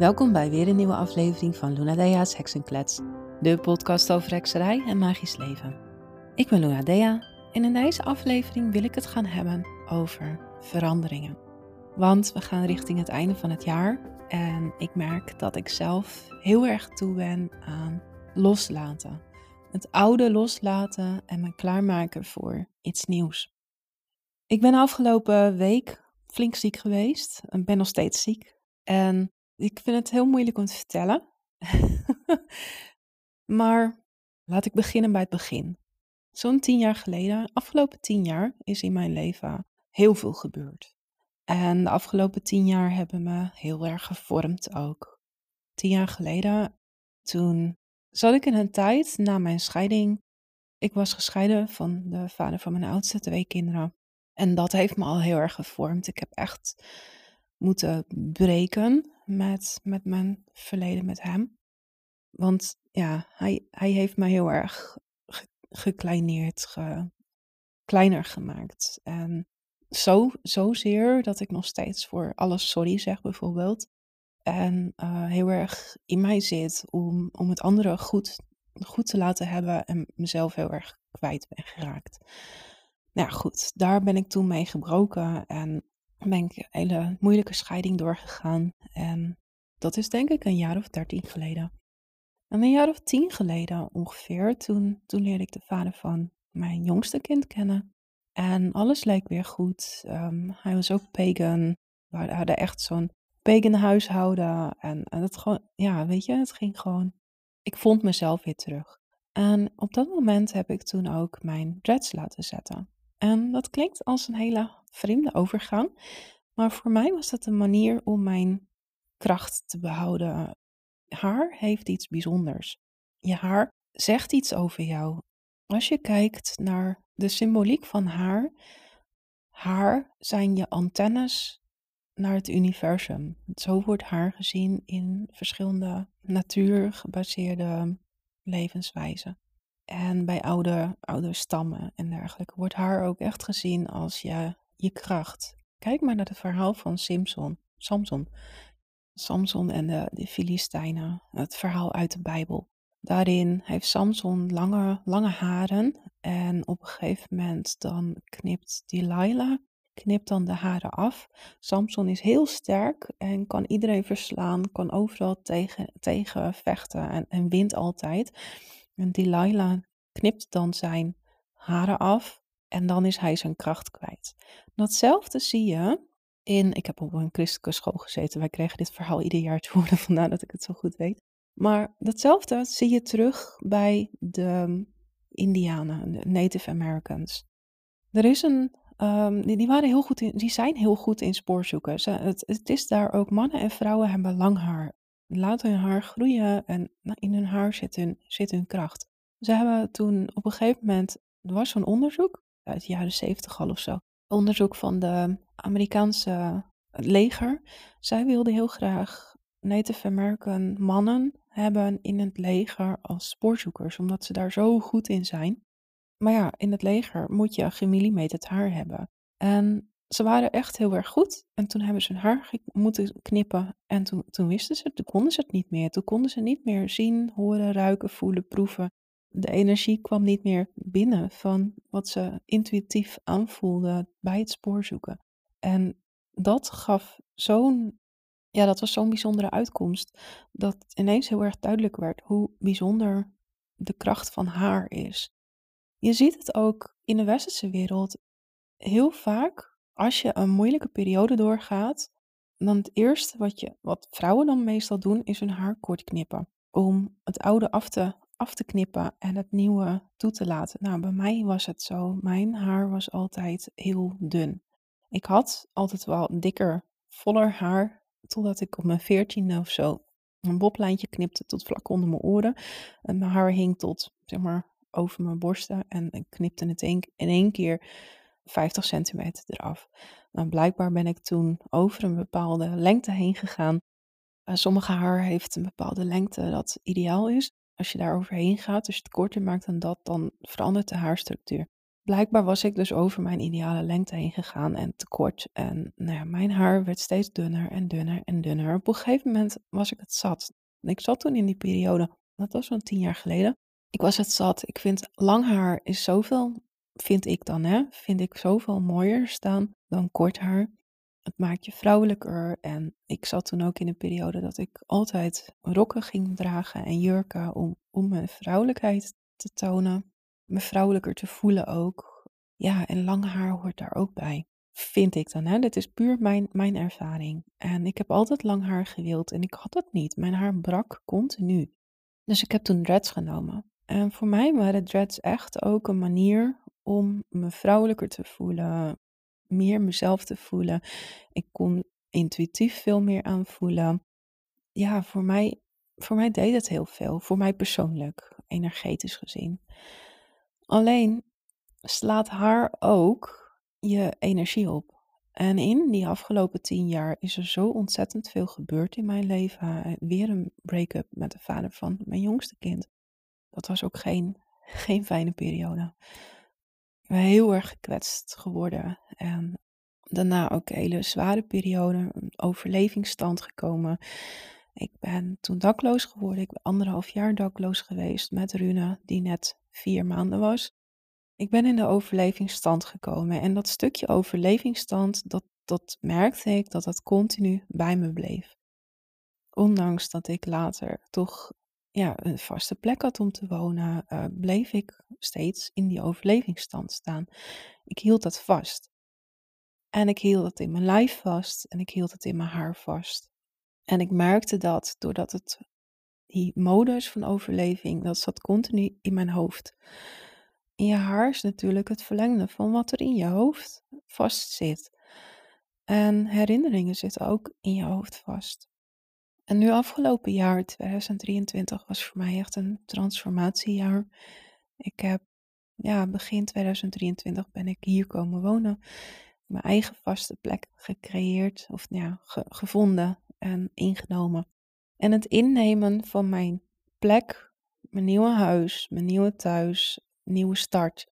Welkom bij weer een nieuwe aflevering van Luna Dea's Heksenklets, de podcast over hekserij en magisch leven. Ik ben Luna Dea en in deze aflevering wil ik het gaan hebben over veranderingen. Want we gaan richting het einde van het jaar en ik merk dat ik zelf heel erg toe ben aan loslaten. Het oude loslaten en me klaarmaken voor iets nieuws. Ik ben afgelopen week flink ziek geweest en ben nog steeds ziek. En ik vind het heel moeilijk om te vertellen. maar laat ik beginnen bij het begin. Zo'n tien jaar geleden, afgelopen tien jaar, is in mijn leven heel veel gebeurd. En de afgelopen tien jaar hebben me heel erg gevormd ook. Tien jaar geleden, toen zat ik in een tijd na mijn scheiding. Ik was gescheiden van de vader van mijn oudste twee kinderen. En dat heeft me al heel erg gevormd. Ik heb echt moeten breken met, met mijn verleden met hem. Want ja, hij, hij heeft mij heel erg gekleineerd, ge, kleiner gemaakt. En zo, zozeer dat ik nog steeds voor alles sorry zeg bijvoorbeeld. En uh, heel erg in mij zit om, om het andere goed, goed te laten hebben en mezelf heel erg kwijt ben geraakt. Nou goed, daar ben ik toen mee gebroken en ben ik een hele moeilijke scheiding doorgegaan. En dat is denk ik een jaar of dertien geleden. En een jaar of tien geleden ongeveer, toen, toen leerde ik de vader van mijn jongste kind kennen. En alles leek weer goed. Um, hij was ook pagan. We hadden echt zo'n pagan huishouden. En, en het gewoon, ja, weet je, het ging gewoon. Ik vond mezelf weer terug. En op dat moment heb ik toen ook mijn dreads laten zetten. En dat klinkt als een hele vreemde overgang. Maar voor mij was dat een manier om mijn kracht te behouden. Haar heeft iets bijzonders. Je haar zegt iets over jou. Als je kijkt naar de symboliek van haar, haar zijn je antennes naar het universum. Zo wordt haar gezien in verschillende natuurgebaseerde levenswijzen. En bij oude, oude stammen en dergelijke wordt haar ook echt gezien als je, je kracht. Kijk maar naar het verhaal van Simpson, Samson. Samson en de, de Filistijnen, het verhaal uit de Bijbel. Daarin heeft Samson lange, lange haren en op een gegeven moment dan knipt Delilah knipt dan de haren af. Samson is heel sterk en kan iedereen verslaan, kan overal tegen, tegen vechten en, en wint altijd. En Delilah knipt dan zijn haren af en dan is hij zijn kracht kwijt. Datzelfde zie je in, ik heb op een christelijke school gezeten, wij kregen dit verhaal ieder jaar te horen, vandaar dat ik het zo goed weet. Maar datzelfde zie je terug bij de Indianen, de Native Americans. Er is een, um, die, die, waren heel goed in, die zijn heel goed in spoorzoeken. Het, het is daar ook, mannen en vrouwen hebben lang haar. Laat hun haar groeien en in hun haar zit hun, zit hun kracht. Ze hebben toen op een gegeven moment, er was zo'n onderzoek, uit de jaren zeventig al of zo, onderzoek van de Amerikaanse leger. Zij wilden heel graag Native American mannen hebben in het leger als spoorzoekers, omdat ze daar zo goed in zijn. Maar ja, in het leger moet je gemillimeterd haar hebben. En ze waren echt heel erg goed. En toen hebben ze hun haar moeten knippen. En toen, toen wisten ze, toen konden ze het niet meer. Toen konden ze niet meer zien, horen, ruiken, voelen, proeven. De energie kwam niet meer binnen van wat ze intuïtief aanvoelden bij het spoorzoeken. En dat gaf zo'n ja, dat was zo'n bijzondere uitkomst. Dat ineens heel erg duidelijk werd hoe bijzonder de kracht van haar is. Je ziet het ook in de westerse wereld heel vaak als je een moeilijke periode doorgaat. Dan het eerste wat, je, wat vrouwen dan meestal doen is hun haar kort knippen. Om het oude af te, af te knippen en het nieuwe toe te laten. Nou, bij mij was het zo. Mijn haar was altijd heel dun. Ik had altijd wel dikker, voller haar Totdat ik op mijn veertiende of zo een boblijntje knipte tot vlak onder mijn oren. En mijn haar hing tot, zeg maar, over mijn borsten. En ik knipte het in één keer 50 centimeter eraf. Nou, blijkbaar ben ik toen over een bepaalde lengte heen gegaan. Uh, sommige haar heeft een bepaalde lengte dat ideaal is. Als je daar overheen gaat, als je het korter maakt dan dat, dan verandert de haarstructuur. Blijkbaar was ik dus over mijn ideale lengte heen gegaan en te kort. En nou ja, mijn haar werd steeds dunner en dunner en dunner. Op een gegeven moment was ik het zat. Ik zat toen in die periode, dat was zo'n tien jaar geleden. Ik was het zat. Ik vind lang haar is zoveel, vind ik dan hè, vind ik zoveel mooier staan dan kort haar. Het maakt je vrouwelijker. En ik zat toen ook in een periode dat ik altijd rokken ging dragen en jurken om, om mijn vrouwelijkheid te tonen. Me vrouwelijker te voelen ook. Ja, en lang haar hoort daar ook bij. Vind ik dan, hè? Dit is puur mijn, mijn ervaring. En ik heb altijd lang haar gewild en ik had het niet. Mijn haar brak continu. Dus ik heb toen dreads genomen. En voor mij waren dreads echt ook een manier om me vrouwelijker te voelen, meer mezelf te voelen. Ik kon intuïtief veel meer aanvoelen. Ja, voor mij, voor mij deed het heel veel. Voor mij persoonlijk, energetisch gezien. Alleen slaat haar ook je energie op. En in die afgelopen tien jaar is er zo ontzettend veel gebeurd in mijn leven. Weer een break-up met de vader van mijn jongste kind. Dat was ook geen, geen fijne periode. Ik ben heel erg gekwetst geworden. En daarna ook een hele zware periode, een overlevingsstand gekomen. Ik ben toen dakloos geworden. Ik ben anderhalf jaar dakloos geweest met Runa, die net vier maanden was. Ik ben in de overlevingsstand gekomen en dat stukje overlevingsstand, dat, dat merkte ik dat dat continu bij me bleef. Ondanks dat ik later toch ja, een vaste plek had om te wonen, uh, bleef ik steeds in die overlevingsstand staan. Ik hield dat vast. En ik hield het in mijn lijf vast en ik hield het in mijn haar vast. En ik merkte dat doordat het, die modus van overleving, dat zat continu in mijn hoofd. In je haar is natuurlijk het verlengde van wat er in je hoofd vastzit. En herinneringen zitten ook in je hoofd vast. En nu afgelopen jaar, 2023, was voor mij echt een transformatiejaar. Ik heb, ja, begin 2023 ben ik hier komen wonen. Mijn eigen vaste plek gecreëerd, of ja, gevonden en ingenomen. En het innemen van mijn plek, mijn nieuwe huis, mijn nieuwe thuis, nieuwe start.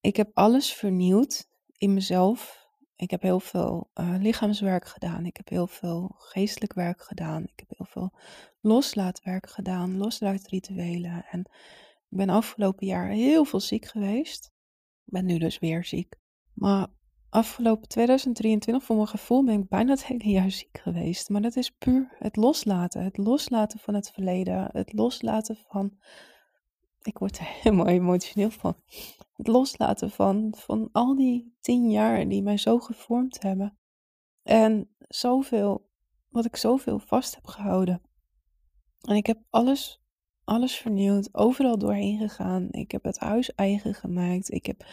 Ik heb alles vernieuwd in mezelf. Ik heb heel veel uh, lichaamswerk gedaan. Ik heb heel veel geestelijk werk gedaan. Ik heb heel veel loslaatwerk gedaan, loslaatrituelen. En ik ben afgelopen jaar heel veel ziek geweest. Ik ben nu dus weer ziek. Maar afgelopen 2023, voor mijn gevoel, ben ik bijna het hele jaar ziek geweest. Maar dat is puur het loslaten. Het loslaten van het verleden. Het loslaten van ik word er helemaal emotioneel van. Het loslaten van, van al die tien jaar die mij zo gevormd hebben. En zoveel, wat ik zoveel vast heb gehouden. En ik heb alles, alles vernieuwd, overal doorheen gegaan. Ik heb het huis eigen gemaakt. Ik heb,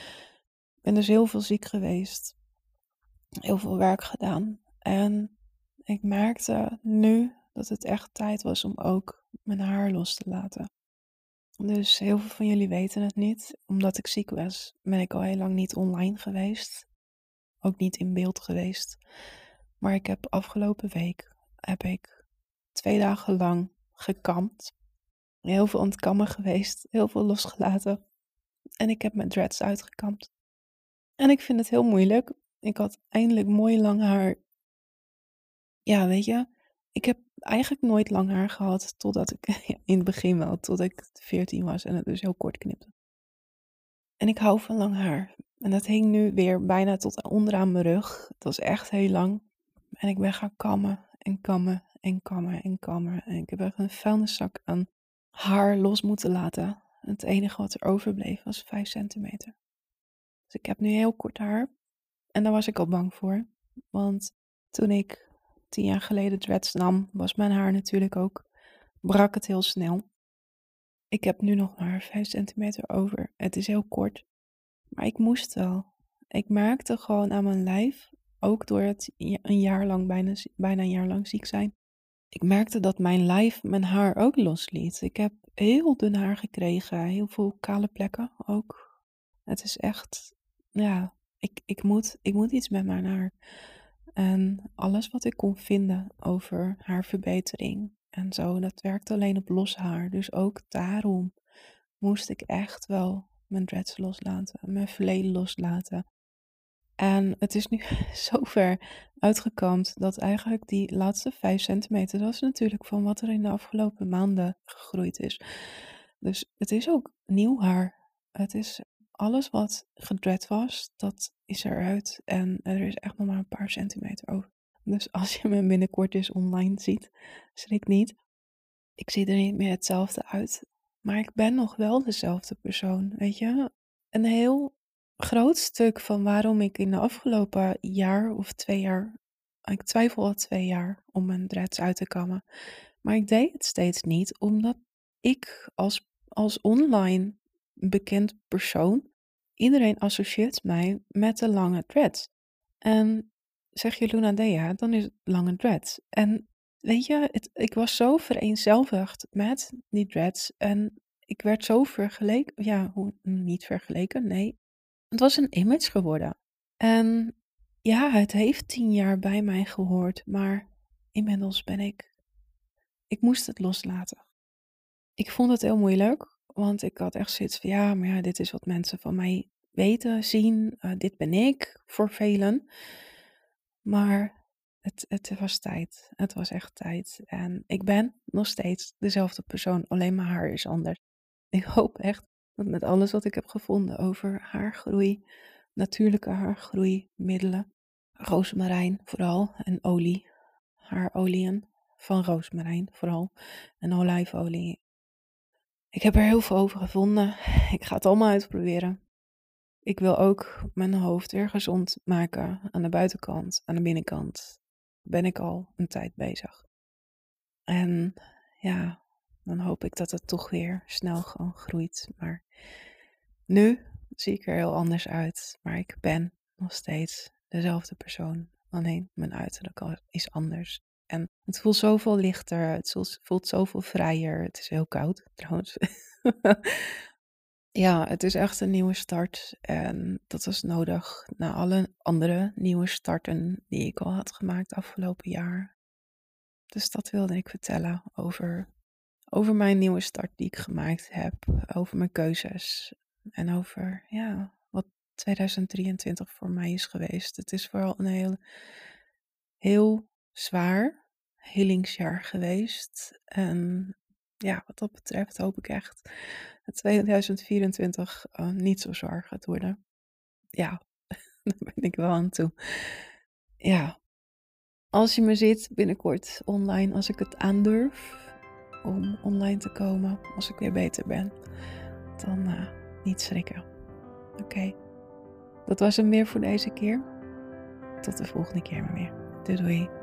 ben dus heel veel ziek geweest. Heel veel werk gedaan. En ik merkte nu dat het echt tijd was om ook mijn haar los te laten. Dus heel veel van jullie weten het niet. Omdat ik ziek was, ben ik al heel lang niet online geweest. Ook niet in beeld geweest. Maar ik heb afgelopen week heb ik twee dagen lang gekampt. Heel veel ontkammen geweest, heel veel losgelaten. En ik heb mijn dreads uitgekampt. En ik vind het heel moeilijk. Ik had eindelijk mooi lang haar. Ja, weet je, ik heb eigenlijk nooit lang haar gehad totdat ik, in het begin wel, tot ik 14 was en het dus heel kort knipte. En ik hou van lang haar. En dat hing nu weer bijna tot onderaan mijn rug. Het was echt heel lang. En ik ben gaan kammen en kammen en kammen en kammen. En ik heb echt een vuilniszak aan haar los moeten laten. Het enige wat er overbleef was 5 centimeter. Dus ik heb nu heel kort haar. En daar was ik al bang voor. Want toen ik tien jaar geleden dreads nam, was mijn haar natuurlijk ook, brak het heel snel. Ik heb nu nog maar 5 centimeter over. Het is heel kort, maar ik moest wel. Ik merkte gewoon aan mijn lijf, ook door het een jaar lang, bijna, bijna een jaar lang ziek zijn. Ik merkte dat mijn lijf mijn haar ook losliet. Ik heb heel dun haar gekregen, heel veel kale plekken ook. Het is echt, ja, ik, ik, moet, ik moet iets met mijn haar. En alles wat ik kon vinden over haar verbetering en zo, dat werkt alleen op los haar. Dus ook daarom moest ik echt wel mijn dreads loslaten, mijn verleden loslaten. En het is nu zo ver uitgekamd dat eigenlijk die laatste 5 centimeter, dat is natuurlijk van wat er in de afgelopen maanden gegroeid is. Dus het is ook nieuw haar. Het is alles wat gedread was, dat is eruit. En er is echt nog maar een paar centimeter over. Dus als je me binnenkort eens online ziet, schrik niet. Ik zie er niet meer hetzelfde uit. Maar ik ben nog wel dezelfde persoon, weet je. Een heel groot stuk van waarom ik in de afgelopen jaar of twee jaar, ik twijfel al twee jaar om mijn dreads uit te kammen. Maar ik deed het steeds niet, omdat ik als, als online bekend persoon, iedereen associeert mij met de lange dreads. En zeg je Luna Dea, dan is het lange dreads. En weet je, het, ik was zo vereenzelvigd met die dreads en ik werd zo vergeleken, ja, hoe, niet vergeleken, nee, het was een image geworden. En ja, het heeft tien jaar bij mij gehoord, maar inmiddels ben ik. Ik moest het loslaten. Ik vond het heel moeilijk, want ik had echt zoiets van ja, maar ja, dit is wat mensen van mij weten, zien. Uh, dit ben ik voor velen. Maar het, het was tijd. Het was echt tijd. En ik ben nog steeds dezelfde persoon, alleen mijn haar is anders. Ik hoop echt met alles wat ik heb gevonden over haargroei, natuurlijke haargroeimiddelen, roosmarijn vooral en olie, haarolieën van roosmarijn vooral en olijfolie. Ik heb er heel veel over gevonden. Ik ga het allemaal uitproberen. Ik wil ook mijn hoofd weer gezond maken aan de buitenkant, aan de binnenkant. Ben ik al een tijd bezig. En ja, dan hoop ik dat het toch weer snel gewoon groeit. Maar nu zie ik er heel anders uit. Maar ik ben nog steeds dezelfde persoon. Alleen mijn uiterlijk is anders. En het voelt zoveel lichter. Het voelt zoveel vrijer. Het is heel koud trouwens. ja, het is echt een nieuwe start. En dat was nodig na alle andere nieuwe starten die ik al had gemaakt afgelopen jaar. Dus dat wilde ik vertellen over over mijn nieuwe start die ik gemaakt heb, over mijn keuzes en over ja, wat 2023 voor mij is geweest. Het is vooral een heel, heel zwaar helingsjaar geweest. En ja, wat dat betreft hoop ik echt dat 2024 uh, niet zo zwaar gaat worden. Ja, daar ben ik wel aan toe. Ja, als je me ziet binnenkort online, als ik het aandurf, om online te komen als ik weer beter ben, dan uh, niet schrikken. Oké, dat was hem weer voor deze keer. Tot de volgende keer maar weer. Doei doei.